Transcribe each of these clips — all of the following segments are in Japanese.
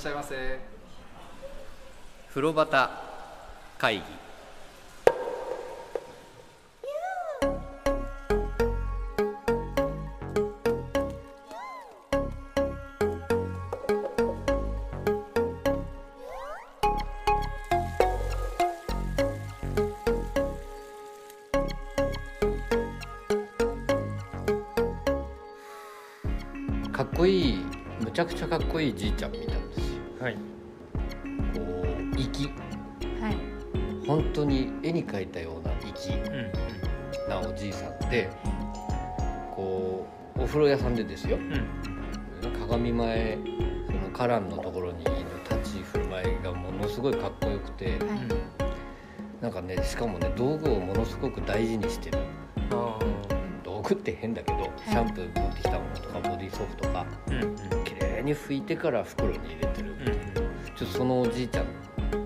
しゃいませ。風呂端会議。かっこいいむちゃくちゃかっこいいじいちゃん見たんですよはい。こう粋。はい。本当に絵に描いたような粋。うんなおじいさんでこうお風呂屋さんでですよ。うん。鏡前その花壇のところにいる立ち振る舞いがものすごいかっこよくて。はい。なんかねしかもね道具をものすごく大事にしてる。あ道具って変だけど、シャンプー持ってきたものとかボディーソープとかあうんうん。綺麗に拭いてから袋に入れてる、うん。ちょっとそのおじいちゃん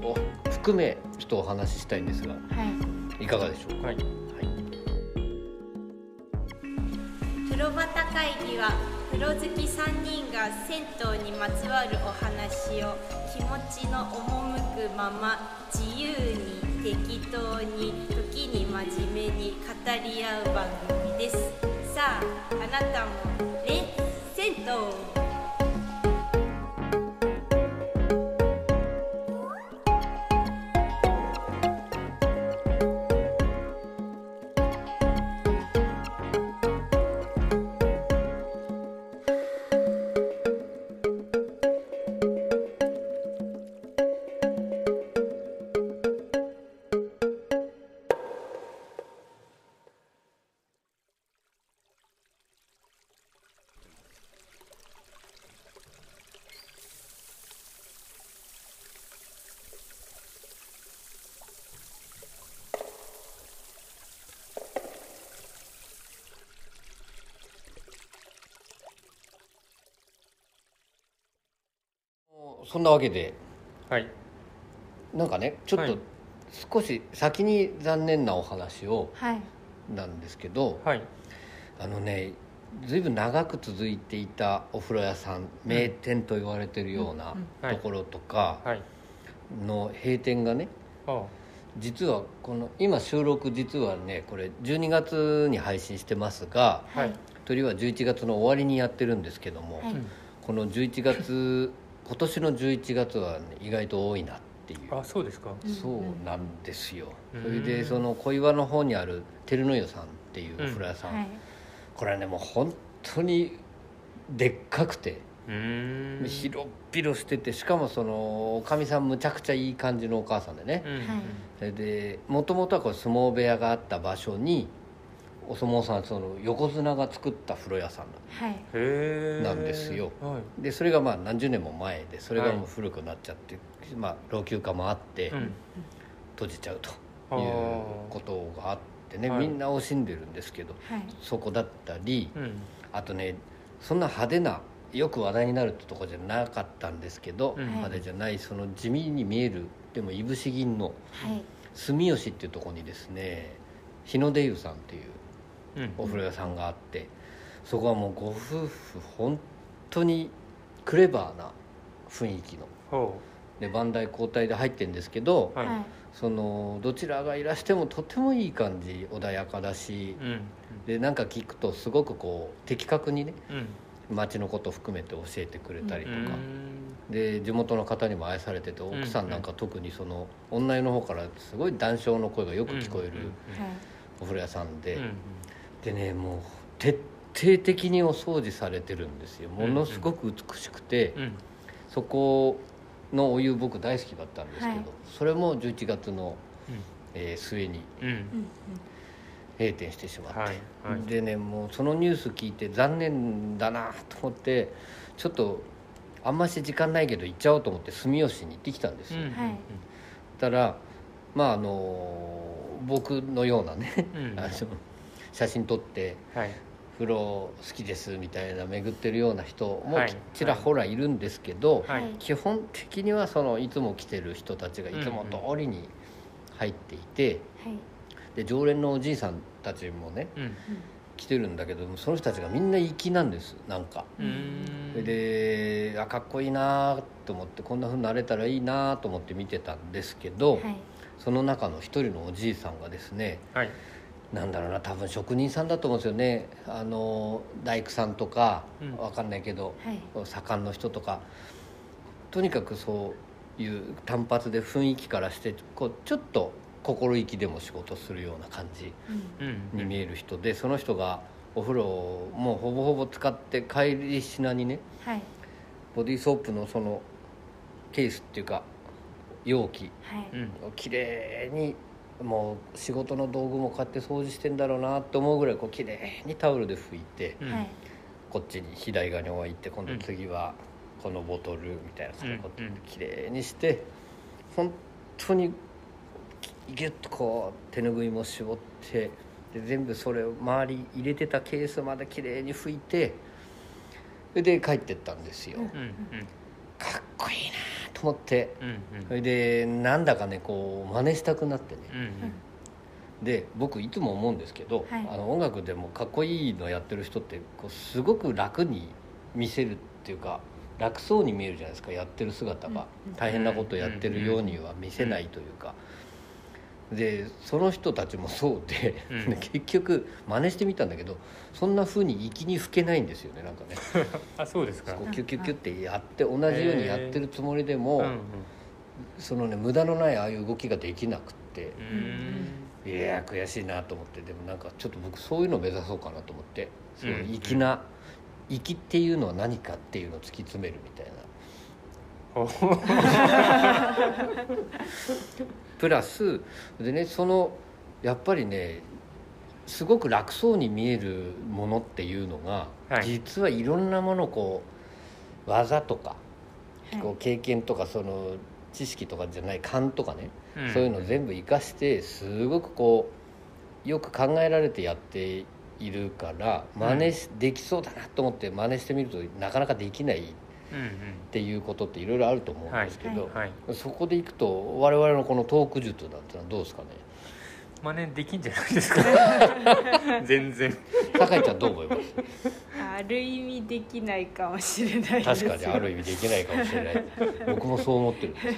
を含めちょっとお話ししたいんですがはい。いかがでしょうか、はい。はい。風呂端会議は風呂好き3人が銭湯にまつわるお話を気持ちの赴くまま自由に適当に時に真面目に語り合う番組です。さああなたもレッ銭湯そんなわけで。はい。なんかねちょっとはい。少し先に残念なお話をはい。なんですけどはい。あのねずいぶん長く続いていたお風呂屋さん名店と言われてるようなうんところとかはい。の閉店がねあ実はこの今収録実はねこれ12月に配信してますがあはい。鳥は11月の終わりにやってるんですけども、この11月今年の11月は、ね、意外と多いなっていう。あそうですか。そうなんですよ、うん。それでその小岩の方にある照の湯さんっていうお風呂屋さん、はい。これはねもう本当にでっかくて。うーん。広々しててしかもそのおかみさんむちゃくちゃいい感じのお母さんでね、うん。それでもともとはこれ相撲部屋があった場所にお相撲さんその横綱が作った風呂屋さんなんですよ。はい。でそれがまあ何十年も前でそれがはいもう古くなっちゃって、まあ老朽化もあってうん。閉じちゃうとあいうー。ことがあってね、はい。みんな惜しんでるんですけどはい。そこだったりうん。あとねそんな派手なよく話題になるってとこじゃなかったんですけど、うん。派手じゃないその地味に見えるでもいぶし銀のはい。住吉っていうところにですね日の出湯さんっていううんお風呂屋さんがあってそこはもうご夫婦本当にクレバーな雰囲気の。ほで番台交代で入ってるんですけど、うはい。はい。そのどちらがいらしてもとてもいい感じ穏やかだしうん。でなんか聞くとすごくこう的確にねうん。町のこと含めて教えてくれたりとか、うん。で地元の方にも愛されててん奥さんなんか特にその女湯の方からすごい談笑の声がよく聞こえるお風呂屋さんで、うん。うんでねもう徹底的にお掃除されてるんですよ。ものすごく美しくて、うん。そこのお湯僕大好きだったんですけど、はい。それも11月の、えー末にうん。うんうん閉店してしまって、はいはい。でねもうそのニュース聞いて残念だなと思ってちょっとあんまし時間ないけど行っちゃおうと思って住吉に行ってきたんですよ、うんはい。たらまああの僕のようなね、うん。あの写真撮ってはい。風呂好きですみたいな巡ってるような人もはい。ちらほらい。るんですけど、はい。基本的にはそのいつも来てる人たちがいつも通りに入っていて、はい。で常連のおじいさんたちもねうん。来てるんだけどその人たちがみんな粋なんですなんか。であかっこいいなと思ってこんな風になれたらいいなと思って見てたんですけど、はい。その中の一人のおじいさんがですねはいなんだろうな多分職人さんだと思うんですよね。あの大工さんとか、うん。わかんないけどはい。左官の人とか。とにかくそういう単発で雰囲気からしてこうちょっと心意気でも仕事するような感じうん。うん。に見える人でその人がお風呂をもうほぼほぼ使って帰り品にねはい。ボディーソープのそのケースっていうか容器をきれいにもう仕事の道具もこうやって掃除してんだろうなって思うぐらいこうきれいにタオルで拭いてうん。はい。こっちに左側に置いて今度次はこのボトルみたいなううんうんきれいにして本当にギュッとこう手ぬぐいも絞ってで全部それを周り入れてたケースまできれいに拭いてそれで帰ってったんですよ、うん。うん。うん。かっこいいなと思ってうん。それでなんだかねこう真似したくなってね。うんうん。で僕いつも思うんですけど、はい。あの音楽でもかっこいいのやってる人ってこうすごく楽に見せるっていうか楽そうに見えるじゃないですかやってる姿が、うんうん。大変なことやってるようには見せないというか、でその人たちもそうで、うん。で 結局真似してみたんだけどそんな風に粋に吹けないんですよねなんかね。あそうですか。こうキュッキュッキュッってやって同じようにやってるつもりでも、うんうんそのね無駄のないああいう動きができなくって。うん。いやー悔しいなと思って。でもなんかちょっと僕そういうのを目指そうかなと思ってそううん粋な粋っていうのは何かっていうのを突き詰めるみたいなほ プラスでねそのやっぱりねすごく楽そうに見えるものっていうのが、はい。実はいろんなものをこう技とか、はい。こう経験とかその知識とかじゃない勘とかね、ん。そういうのを全部生かしてすごくこうよく考えられてやっているから真似し、できそうだなと思って真似してみるとなかなかできないっうんうん。ていうことっていろいろあると思うんですけど、はいそこでいくと我々のこのトーク術なんてのはどうですかね？真似できんじゃないですか？全然。酒井ちゃんどう思います？ある意味できないかもしれないです確かにある意味できないかもしれない。僕もそう思ってるんですけ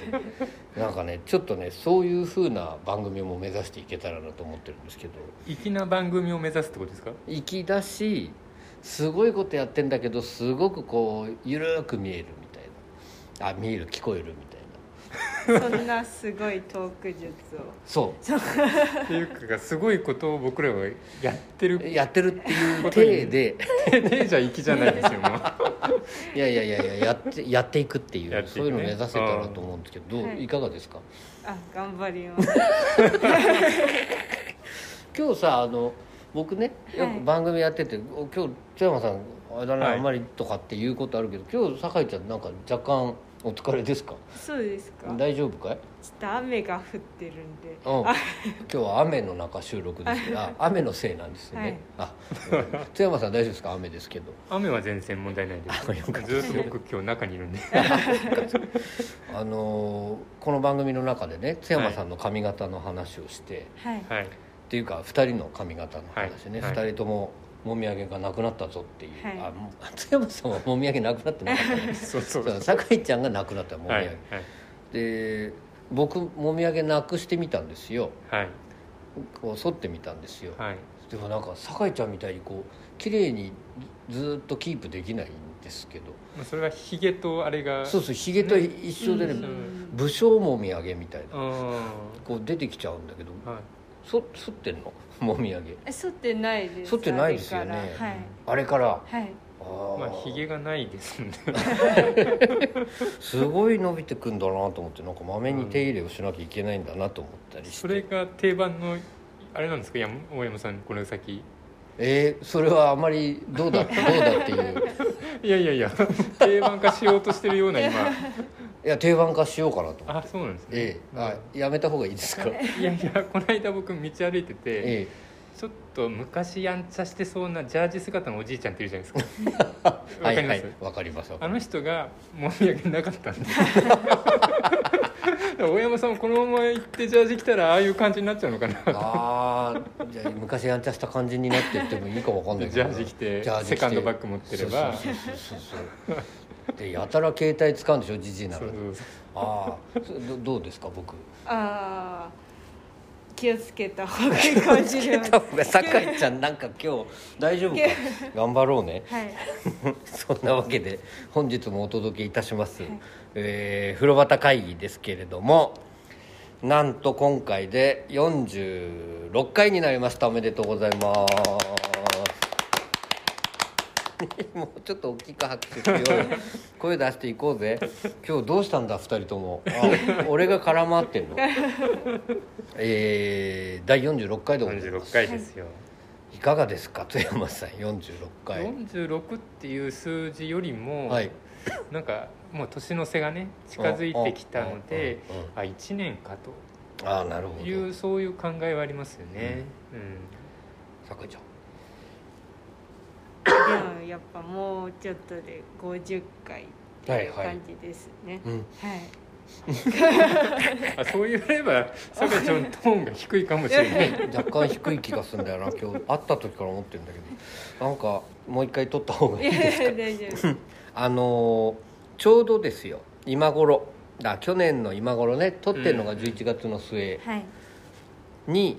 どなんかねちょっとねそういう風な番組も目指していけたらなと思ってるんですけど。粋な番組を目指すってことですか？粋だしすごいことやってんだけどすごくこうゆるく見えるみたいな。あ見える聞こえるみたいな。そんなすごいトーク術を。そう。っていうかすごいことを僕らはやってる。やってるっていう体で。手じゃ粋じゃないですよもう。いやいやいやいややってやっていくっていうね。そういうのを目指せたらと思うんですけどい。い、かがですか？あ頑張ります。今日さあの僕ねよく番組やってて、お今日津山さんあれだな、はい。あんまりとかっていうことあるけど今日酒井ちゃんなんか若干お疲れですか？そうですか。ちょっ大丈夫かい？と雨が降ってるんで。うん、今日は雨の中収録ですけどあ雨のせいなんですよね、あ 津山さん大丈夫ですか？雨ですけど。雨は全然問題ないです。ずっと僕今日中にいるんで。あのーこの番組の中でね津山さんの髪型の話をして、はい。はいっていうか2人の髪型の話ね、はい。2人とももみあげがなくなったぞっていう、はい。あもう津山さんはもみあげなくなってなかったね。そうそうそう。酒井ちゃんがなくなったもみあげ、はいはい。で僕もみあげなくしてみたんですよ。はい。こう剃ってみたんですよ、はい。でもなんか酒井ちゃんみたいにこう綺麗にずっとキープできないんですけど。まあそれはヒゲとあれが。そうそうひげと一緒でね、うん。武将もみあげみたいな。あこう出てきちゃうんだけど。あはいそ剃ってんの？もみあげ。え剃ってないです。剃ってないですよね。あれから？はい。あまあヒゲがないですんで すごい伸びてくんだなと思ってなんかまめに手入れをしなきゃいけないんだなと思ったりして、それが定番のあれなんですか？山大山さんこの先えーそれはあまりどうだどうだっていう。いやいやいや定番化しようとしてるような今。いや定番化しようかなとあそうなんですね、ええ。あやめた方がいいですか？いやいやこの間僕道歩いてて、えちょっと昔やんちゃしてそうなジャージ姿のおじいちゃんっているじゃないですか。わかります、はいはいわかりますあります。の人がもみあげなかったんで大山さんもこのまま行ってジャージ着たらああいう感じになっちゃうのかな。ああじゃあ昔やんちゃした感じになってってもいいかわかんないけどジャージ着てジャージ着セカンドバッグ持ってれば。そうそうそうそうでやたら携帯使うんでしょ？じじいなのにそうそうそう。ああそどどうですか僕？ああ気をつけた方がいい酒井ちゃんなんか今日大丈夫か頑張ろうね。はい。そんなわけで本日もお届けいたします、えー風呂旗会議ですけれどもなんと今回で46回になりました。おめでとうございますもうちょっと大きく拍手しようよ声出していこうぜ。今日どうしたんだ2人とも。あ俺が絡まってんの。えー、第46回でございます。46回ですよ、いかがですか津山さん46回。46っていう数字よりも、はい。なんかもう年の瀬がね近づいてきたのでうんうんうんあ1年かああなるほど。というそういう考えはありますよね、酒井ちゃんでもやっぱもうちょっとで50回っていうはいはい感じですね。うんはい、うん、あそう言えばさかちゃんトーンが低いかもしれない。若干低い気がするんだよな今日。会った時から思ってるんだけど。なんかもう一回撮った方がいいいですか？や大丈夫。あのーちょうどですよ。今頃。だ去年の今頃ね。撮ってるのが11月の末はい。に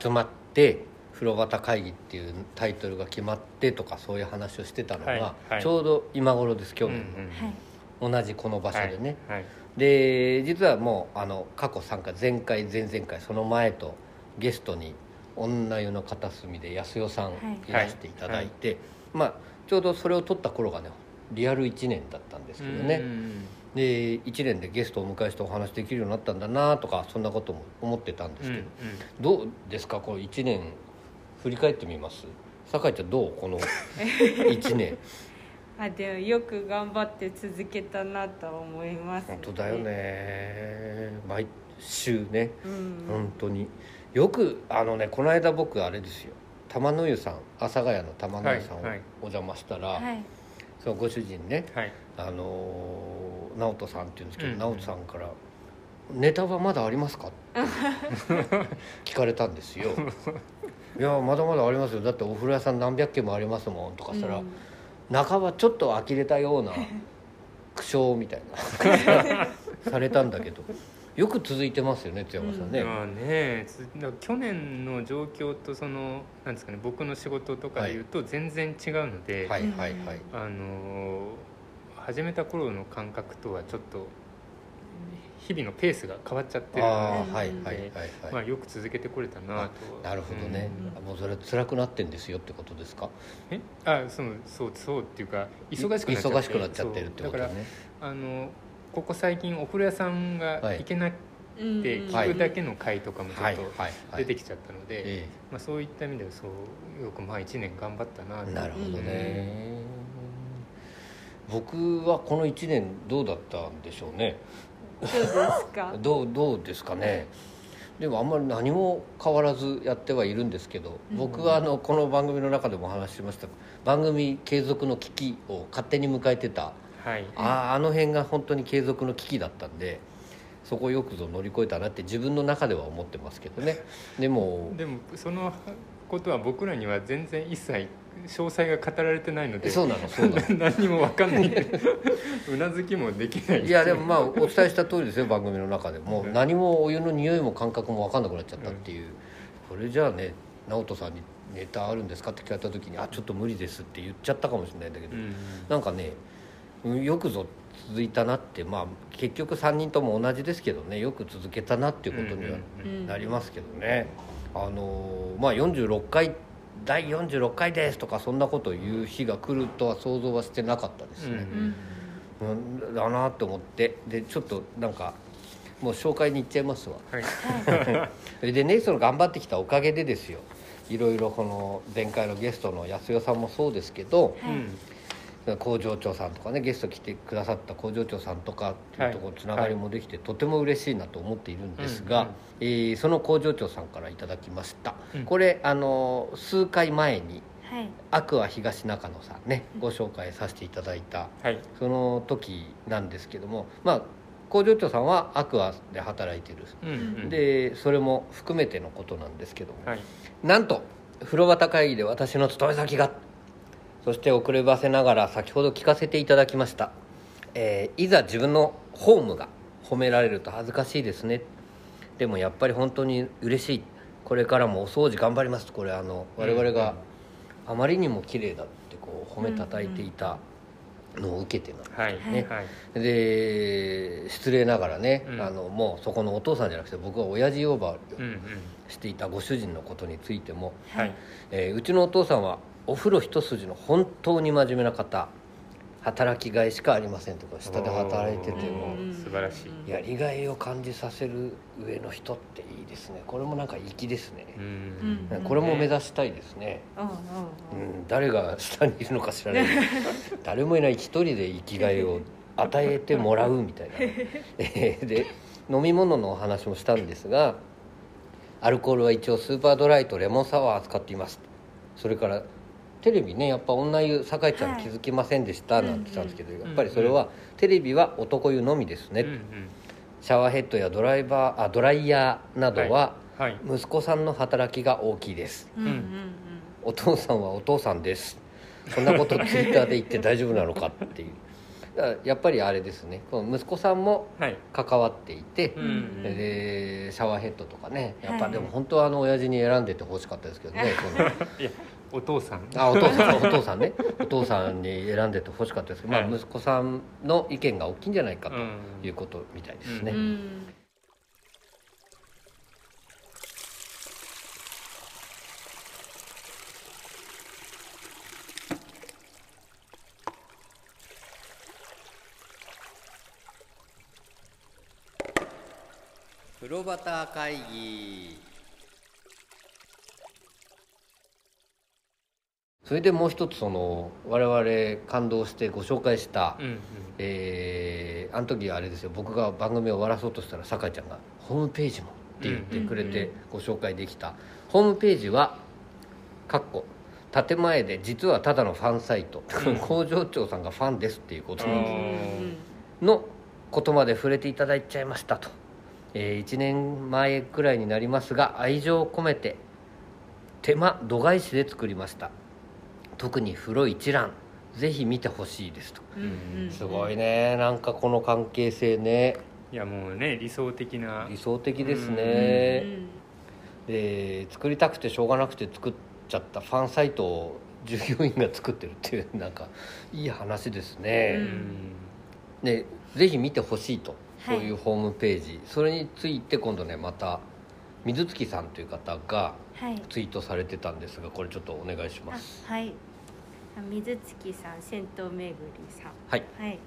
集まって「風呂旗会議」っていうタイトルが決まってとかそういう話をしてたのが、ちょうど今頃です去うん年うん。の、同じこの場所でね、で実はもうあの過去3回前回前々回その前とゲストに女湯の片隅で安代さんはいいらしていただいて、まあちょうどそれを撮った頃がねリアル1年だったんですけどね、うんで1年でゲストをお迎えしてお話できるようになったんだなとかそんなことも思ってたんですうんけど、どうですかこう1年振り返ってみます？酒井ちゃんどう？この 1年。あでもよく頑張って続けたなと思います、本当だよね。毎週ね。うん、本当に。よくあのねこの間僕あれですよ。玉の湯さん。阿佐ヶ谷の玉の湯さんをはいはい。お邪魔したら、はい。そのご主人ねはい。あのー直人さんっていうんですけど、うん。直人さんから「ネタはまだありますか?」って聞かれたんですよ「いやまだまだありますよ。だってお風呂屋さん何百軒もありますもん」とかしたら、うん。半ばちょっと呆れたような 苦笑みたいな されたんだけど。よく続いてますよね津山さんね、まあね去年の状況とそのなんですかね僕の仕事とかでいうと全然違うので、はいはいはい。あの始めた頃の感覚とはちょっと日々のペースが変わっちゃってるあので、はい、まあ、よく続けてこれたなと。なるほどね、うん。もうそれ辛くなってんですよってことですか？うんえ？あそうそうそうっていうか忙しくなっちゃって。忙しくなっちゃってるってことね。からあのここ最近お風呂屋さんが行けなくうんて聞くだけの回とかもちょはい。っと出てきちゃったので、えまあ、そういった意味ではそうよくまあ1年頑張ったななるほどね、僕はこの1年どうだったんでしょうねどうですか。どうどうですかね。でもあんまり何も変わらずやってはいるんですけど僕はあのこの番組の中でもお話ししました。番組継続の危機を勝手に迎えてた。はい。あああの辺が本当に継続の危機だったんでそこをよくぞ乗り越えたなって自分の中では思ってますけどね。でもでもそのことは僕らには全然一切詳細が語られてないのでそうなのそうなの。何にも分かんない。うなずきもできない。いやでもまあお伝えした通りですよ番組の中でも。う何もお湯の匂いも感覚も分かんなくなっちゃったっていう、これじゃあね直人さんに「ネタあるんですか?」って聞かれた時に「あちょっと無理です」って言っちゃったかもしれないんだけど、うんなんかねうんよくぞ続いたなってまあ結局3人とも同じですけどねよく続けたなっていうことにはうんうんうん。なりますけどね、あのーまあ46回第46回ですとかそんなことを言う日が来るとは想像はしてなかったですね、うんうん、だなと思ってでちょっとなんかもう紹介に行っちゃいますわ。はい。それ でねその頑張ってきたおかげでですよ。いろいろこの前回のゲストの安代さんもそうですけどはい。うん工場長さんとかねゲスト来てくださった工場長さんとかっていうところつながりもできて、とても嬉しいなと思っているんですが、うんうん。えーその工場長さんからいただきました、うん。これあの数回前にはい。アクア東中野さんねご紹介させていただいたはい。その時なんですけどもまあ工場長さんはアクアで働いてる、うんうん。でそれも含めてのことなんですけども、はい。なんと風呂旗会議で私の勤め先がそして遅ればせながら先ほど聞かせていただきました、えーいざ自分のホームが褒められると恥ずかしいですね。でもやっぱり本当に嬉しい。これからもお掃除頑張ります。これあの我々があまりにも綺麗だってこう褒めたたいていたのを受けてなんですはい。ねはい。で失礼ながらね、うん。あのもうそこのお父さんじゃなくて僕は親父呼ばわりをうんうんしていたご主人のことについても、はい。えーうちのお父さんはお風呂一筋の本当に真面目な方働きがいしかありませんとか下で働いてても。素晴らしい。やりがいを感じさせる上の人っていいですね。これもなんか粋ですね。う、うん。んうんこれも目指したいですね、うん。うん。うん、誰が下にいるのか知らない 誰もいない一人で生きがいを与えてもらうみたいなえー で飲み物のお話もしたんですがアルコールは一応スーパードライとレモンサワー使っています。それからテレビねやっぱ女湯酒井ちゃん気づきませんでしたなんて言ったんですけど、んやっぱりそれはテレビは男湯のみですね、うんうん。シャワーヘッドやドライバーあドライヤーなどははい。息子さんの働きが大きいです。うんうん。お父さんはお父さんです。そんなことツイッターで言って大丈夫なのかっていうやっぱりあれですね。この息子さんもはい。関わっていて、うんでシャワーヘッドとかね。やっぱはいでも本当はあの親父に選んでてほしかったですけどねその。いやお父さん。あお父さんお父さんね。お父さんに選んでてほしかったですけど、まあ、はい。息子さんの意見が大きいんじゃないかとうんいうことみたいですね、うん。うん風呂旗会議。それでもう一つその我々感動してご紹介した、うんうん。えーあの時あれですよ。僕が番組を終わらそうとしたら酒井ちゃんが「ホームページも」って言ってくれてご紹介できた、ホームページはかっこ建前で実はただのファンサイト、うん。工場長さんがファンですっていうことなんです。うんのことまで触れていただいちゃいましたと、え1年前くらいになりますが愛情を込めて手間度外視で作りました。特に風呂一覧ぜひ見てほしいですと。うんうんすごいね。なんかこの関係性ね。いやもうね理想的な。理想的ですうんね、で作りたくてしょうがなくて作っちゃった。ファンサイトを従業員が作ってるっていうなんかいい話ですうね、ん。でぜひ見てほしいと。はいそういうホームページ、それについて今度ねまた水月さんという方がはい。ツイートされてたんですがこれちょっとお願いします。あはい。水月さん銭湯めぐりさん。はい。はい。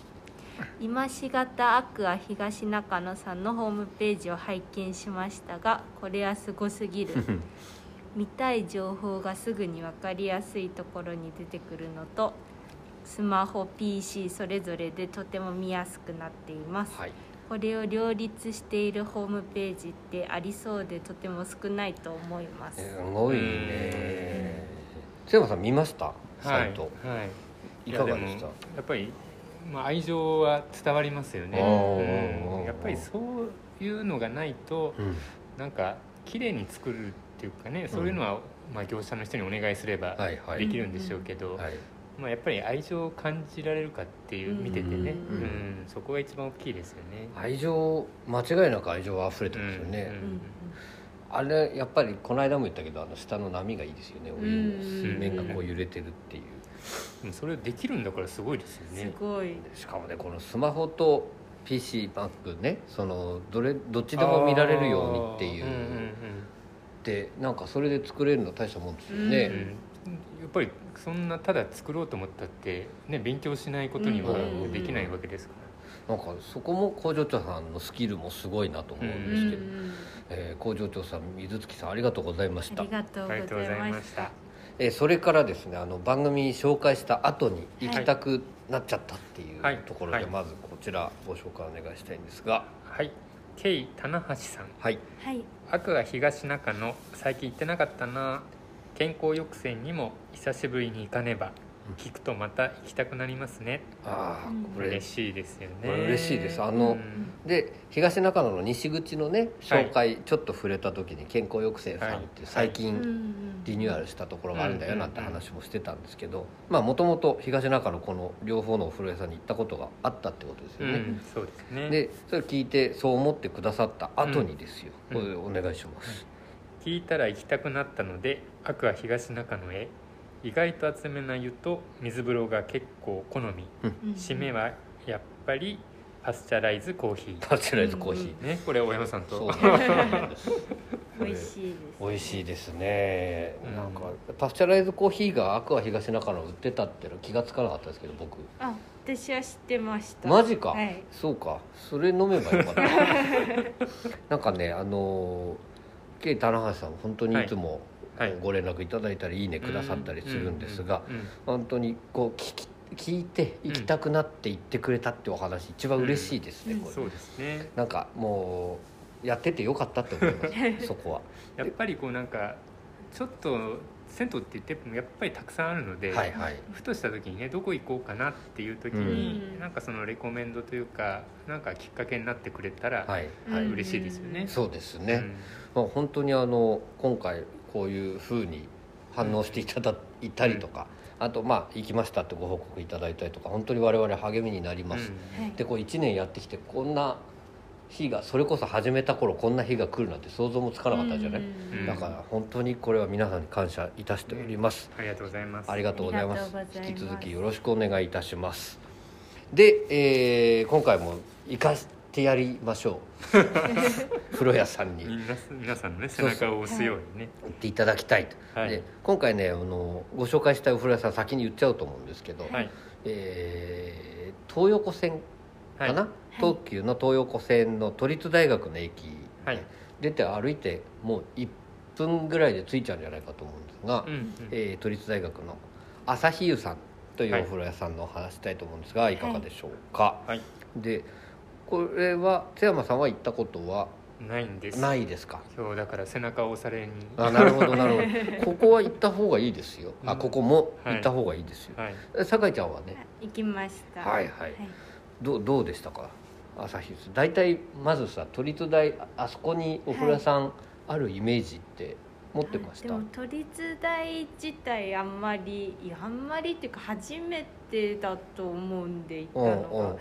今しがたアクア東中野さんのホームページを拝見しましたがこれはすごすぎる。見たい情報がすぐに分かりやすいところに出てくるのとスマホ PC それぞれでとても見やすくなっています、はいこれを両立しているホームページってありそうでとても少ないと思います、すごいね。津山さん見ました？サイト、はい。はい。いかがでした？やっぱり、まあ、愛情は伝わりますよね、うん。うん。やっぱりそういうのがないとうん。なんか綺麗に作るっていうかねそういうのは、まあ、業者の人にお願いすればはいはい。できるんでしょうけど、はいまあ、やっぱり愛情を感じられるかっていう見ててね、うん。うん。そこが一番大きいですよね。愛情間違いなく愛情は溢れてますよね、うん。あれやっぱりこの間も言ったけどあの下の波がいいですよね。お湯の面がこう揺れてるっていう。それできるんだからすごいですよすね。ごい。しかもねこのスマホと PC バックねそのどれどっちでも見られるようにっていう。あー。うんうんでなんかそれで作れるの大したもんですよね、うんうん。やっぱりそんなただ作ろうと思ったって、ね、勉強しないことにはうんできないわけですから。なんかそこも工場長さんのスキルもすごいなと思うんですけど、えー工場長さん水月さんありがとうございました。ありがとうございました。た。えーそれからですねあの番組紹介した後に行きたくなっちゃったっていうはい。ところで、はい。まずこちらご紹介お願いしたいんですが。はい。ケイ棚橋さん。はい。はい。赤が東中野最近行ってなかったな健康抑制にも久しぶりに行かねば聞くとまた行きたくなりますね。ああうん。これ嬉しいですよね。これ嬉しいです。あのうん。で東中野の西口のねはい。紹介、ちょっと触れた時に健康抑制さんっていう最近、うんリニューアルしたところがあるんだようんなんて話もしてたんですけどまあもともと東中野この両方のお風呂屋さんに行ったことがあったってことですよね、うんそうですね。でそれ聞いてそう思ってくださった後にですよ、うん。これお願いします、聞いたら行きたくなったのでアクア東中野へ。意外と厚めな湯と水風呂が結構好み。うん。締めはやっぱりパスチャライズコーヒー。パスチャライズコーヒー、ね。これ大山さんと。美味しいです。美味しいですね、うん。なんかパスチャライズコーヒーがアクア東中野売ってたっていうの気がつかなかったですけど僕。あ私は知ってました。マジか、はい。そうか。それ飲めばよかった。なんかねあのケイ棚橋さん本当にい。つもはい。ご連絡いただいたりいいねくださったりするんですが本当にこう聞き聞いて行きたくなって行ってくれたってお話一番嬉しいですね、うん。これ。そうですね。なんかもうやっててよかったって思います そこは。やっぱりこうなんかちょっと銭湯って言ってもやっぱりたくさんあるので、はいはい。ふとした時にねどこ行こうかなっていう時に、うん。なんかそのレコメンドというかなんかきっかけになってくれたら、はいはい。うん嬉しいですよね。そうですね、うんまあ、本当にあの今回こういうふうに反応していただいたりとか、あとまあ行きましたってご報告いただいたりとか本当に我々励みになります、はい。でこう1年やってきてこんな日がそれこそ始めた頃こんな日が来るなんて想像もつかなかったじゃない、うん。だから本当にこれは皆さんに感謝いたしております、ありがとうございます。ありがとうございます。ありがとうございます。引き続きよろしくお願いいたします。で、えー今回も生かしてやりましょう。風呂屋さんに。皆さんのね背中を押すようにね。行っていただきたいと、はい。で今回ねあのご紹介したいお風呂屋さん先に言っちゃうと思うんですけど、はい。えー東横線かな、はい。東急の東横線の都立大学の駅、はい。出て歩いてもう1分ぐらいで着いちゃうんじゃないかと思うんですが、うんうん。えー都立大学の朝日湯さんというお風呂屋さんのお話したいと思うんですが、い、かがでしょうか、はい。でこれは津山さんは行ったことはないんです。ないですか？今日だから背中を押されに。あなるほどなるほど。ここは行った方がいいですよ。あうん。ここも行った方がいいですよ、はい。え酒井ちゃんはね？行きました。はいはい。どうどうでしたか？朝日です。大体まずさ都立大あそこにお風呂屋さんあるイメージって持ってました、でも都立大自体あんまりあんまりっていうか初めてだと思うんで行ったうんのが、うんうん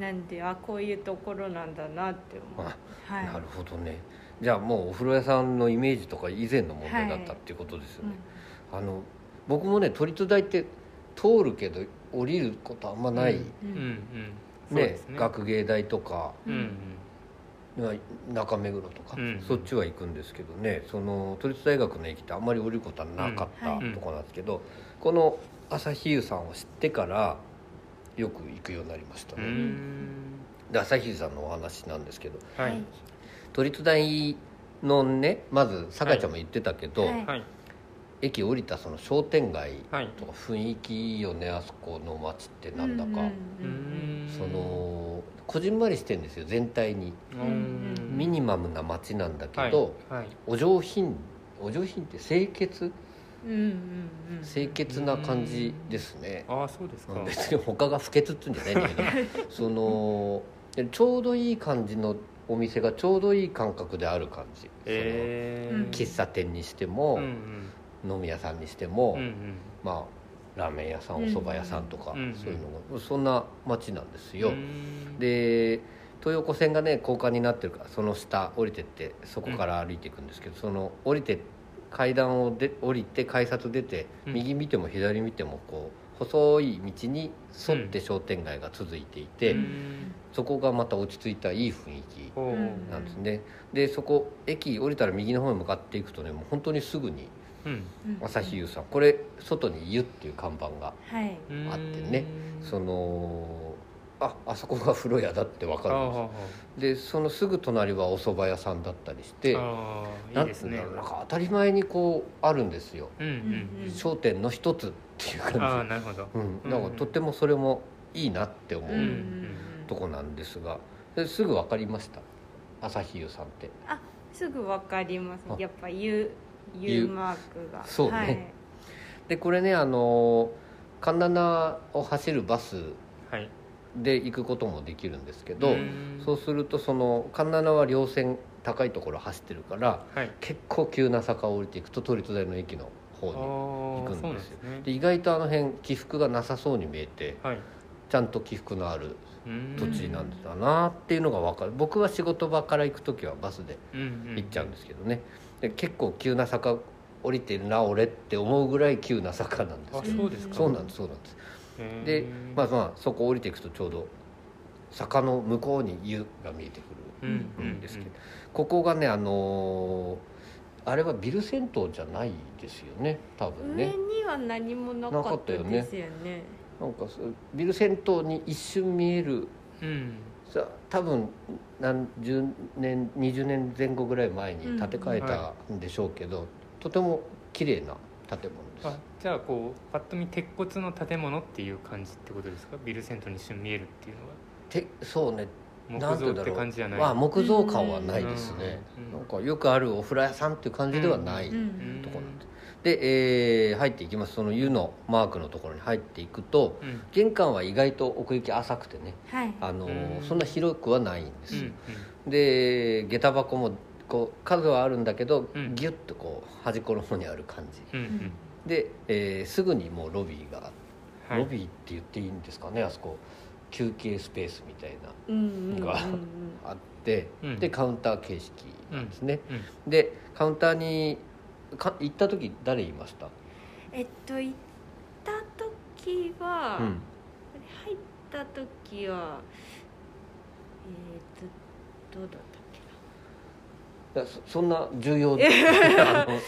なんであこういうところなんだなって思う。あはい。なるほどね。じゃあもうお風呂屋さんのイメージとか以前の問題だったっていうことですよね、あの僕もね都立大って通るけど降りることあんまない、うんうん。ね。学芸大とかうん。うん。中目黒とか、うん。そっちは行くんですけどね。その都立大学の駅ってあんまり降りることはなかったうん。はい。とこなんですけど、この朝日湯さんを知ってからよく行くようになりましたうね、ん。で朝日湯さんのお話なんですけどはい。はい都立大のねまず酒井ちゃんも言ってたけど、はいはい。駅降りたその商店街はい。とか雰囲気いいよねあそこの街ってなんだか、そのこじんまりしてんですよ全体に、うんミニマムな街なんだけど、はい。はい。お上品お上品って清潔清潔な感じですね、ああそうですか。別に他が不潔っつうんじゃないんだけど。そのちょうどいい感じのお店がちょうどいい感覚である感じ、喫茶店にしても、うん飲み屋さんにしても、うんうん。まあラーメン屋さんおうん。蕎麦屋さんとか、うんそういうのがそんな街なんですよ、うんで東横線がね交換になってるからその下降りてってそこから歩いていくんですけど、その降りて階段をで降りて改札出て、うん。右見ても左見てもこう細い道に沿って商店街が続いていて、うん。そこがまた落ち着いたいい雰囲気なんですね、でそこ駅降りたら右の方に向かっていくとねもう本当にすぐにうん。うん朝日湯さん。これ外に「湯」っていう看板がはい。あってね。そのああそこが風呂屋だって分かあるんですあでそのすぐ隣はお蕎麦屋さんだったりしていんいですね。なんか当たり前にこうあるんですよ。うんうんうん。商店の一つっていうああ感なるほど。じ、うん、なんかとってもそれもいいなって思うんううん。とこなんですがですぐ分かりました？朝日湯さんって。すぐわかりますあ。やっぱ U, U マークが。そうね。はい。でこれねあの神奈を走るバスはいで行くこともできるんですけど、ん。そうするとその神奈は稜線高いところ走ってるからはい。結構急な坂を降りていくと都立大の駅の方に行くんですよ。ね。で意外とあの辺起伏がなさそうに見えてはい。ちゃんと起伏のあるうん。土地なんだなっていうのが分かる。僕は仕事場から行く時はバスでうん行っちゃうんですけどね。で結構急な坂降りてるな俺って思うぐらい急な坂なんですあけどそうなんですそうなんですでまあまあそこ降りていくとちょうど坂の向こうに湯が見えてくうん。るうん。んですけどここがねあのーあれはビル銭湯じゃないですよね多分上ねには何もなかったですよね。なんかビル銭湯に一瞬見える。うん。さ多分何十年20年前後ぐらい前に建て替えたんでしょうけど、とても綺麗な建物です。あじゃあこうパッと見鉄骨の建物っていう感じってことですか？ビルセントに一瞬見えるっていうのは。てそうね。木なんて言うん造ってだろう。感じじゃない、まあ木造感はないですね、うん。なんかよくあるお風呂屋さんっていう感じではない、うん。うんとこなんで。すで、えー入っていきます。その湯のマークのところに入っていくとうん。玄関は意外と奥行き浅くてね。はい。あのうん。そんな広くはないんです。うん。よ、で下駄箱もこう数はあるんだけど、うん。ギュッとこう端っこの方にある感じ。うんうん。で、えーすぐにもうロビーが、はい。ロビーって言っていいんですかねあそこ休憩スペースみたいなうんうんうんがあって、うん。でカウンター形式なんですね、うん。でカウンターにか行った時誰いました、えっと行った時は、うん、入った時はえっとどうだった？そそんな重要あの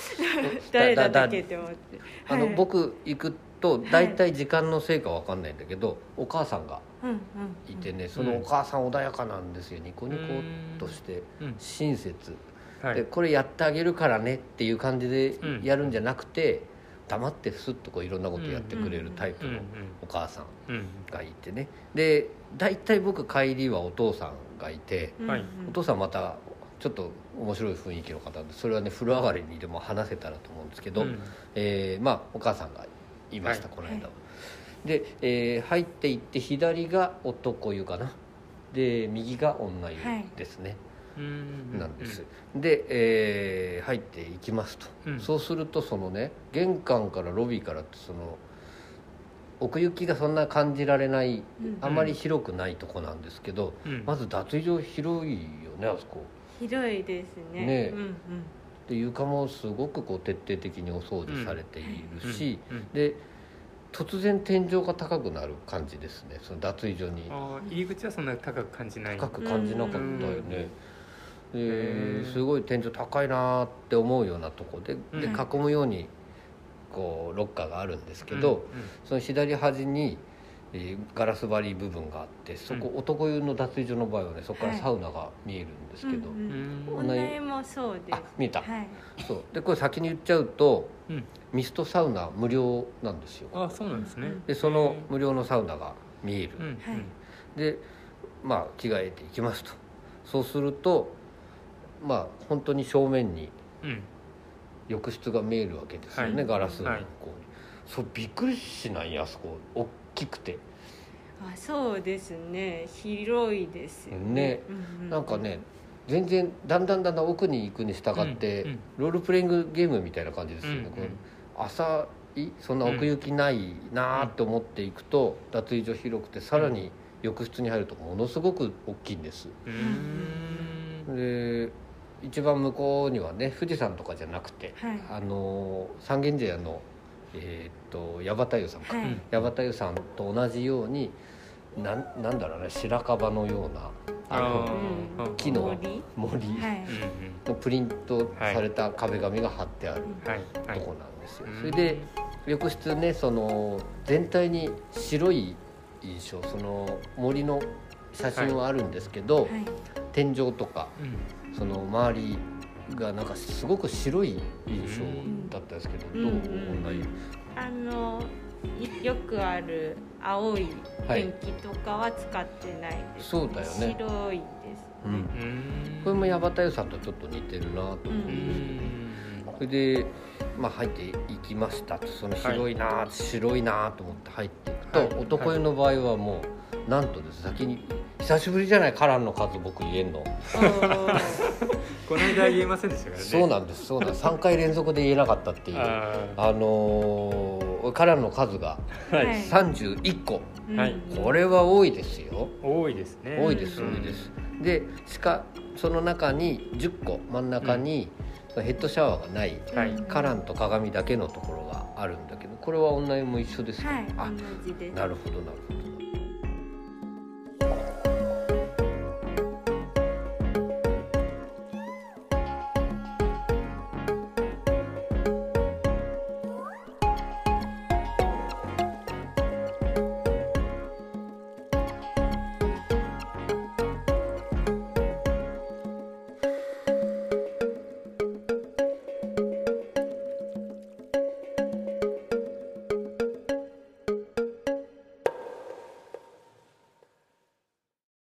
誰だだけって思って。あの、はい。僕行くと大体時間のせいかわかんないんだけど、お母さんがいてね、そのお母さん穏やかなんですよ。ニコニコっとしてうん。親切、はい。でこれやってあげるからねっていう感じでうん。やるんじゃなくて、黙ってスッとこういろんなことやってくれるタイプのお母さんうんがいてね。で大体僕帰りはお父さんがいてお父さんまたちょっと面白い雰囲気の方でそれはね風呂上がりにでも話せたらと思うんですけど、うん。えーまあお母さんがいました、はい。この間は、はで、えー入っていって左が男湯かな？で右が女湯ですね、うん。なんです、で、えー入っていきますと、うん。そうするとそのね玄関からロビーからってその奥行きがそんな感じられないうん。あまり広くないとこなんですけど、うん。まず脱衣所広いよねあそこ広いですね。ねうんうん。で床もすごくこう徹底的にお掃除されているし、うんうんで突然天井が高くなる感じですね。その脱衣所に。入り口はそんな高く感じない。高く感じなかったよね、うんですごい天井高いなって思うようなとこででうん。囲むようにこうロッカーがあるんですけど、その左端に、えーガラス張り部分があってそこ、う男湯の脱衣所の場合はねそこからはいサウナが見えるんですけど、うんうんうん。うん。お苗もそうです。あ見えた、はい。そう。でこれ先に言っちゃうとうん。ミストサウナ無料なんですよ。あそうなんですね。でその無料のサウナが見える、うん。はい。でまあ着替えていきますと。そうするとまあ本当に正面にうん。浴室が見えるわけですよね、はい。ガラスの向はい。こうに、そうびっくりしない？あそこ。大きくて。あそうですね。広いですよね。うんうなんかね全然だんだんだんだん奥に行くに従って、うんうんロールプレイングゲームみたいな感じですよね、うんこう浅いそんな奥行きないなーって思っていくと、脱衣所広くてさらに浴室に入るとものすごく大きいんです。うん。で一番向こうにはね富士山とかじゃなくて、はい。あのー三軒茶屋のえーっと矢幡湯さんか、はい。矢幡湯さんと同じようになんなんだろうね白樺のようなあの木の森。のプリントされた壁紙が貼ってあるとこなんですよ、うん。それで浴室ねその全体に白い印象その森の写真はあるんですけど、はい。天井とかうん。その周りがなんかすごく白い印象だったんですけど、うんどううん。同じあのいよくある青いはいペンキとかは使ってないです、そうだよね。白いですうんうん。これも矢端湯さんとちょっと似てるなと思って、う。んうん。それで、まあ、入っていきましたとその白いな、白いなと思って入っていくと、はい。男湯の場合はもうなんとです。先に久しぶりじゃない？カランの数僕言えんの、この間言えませんでしたからね。そうなんです。そうなんです。3回連続で言えなかったっていう。ああのーカランの数がーはい、はい31個。はい。うんこれは多いですよ。多いですね。多いですうん。多いです。でしかその中に10個真ん中にヘッドシャワーがないはい。カランと鏡だけのところがあるんだけどこれは女湯も一緒ですか、はいあ同じです。なるほどなるほど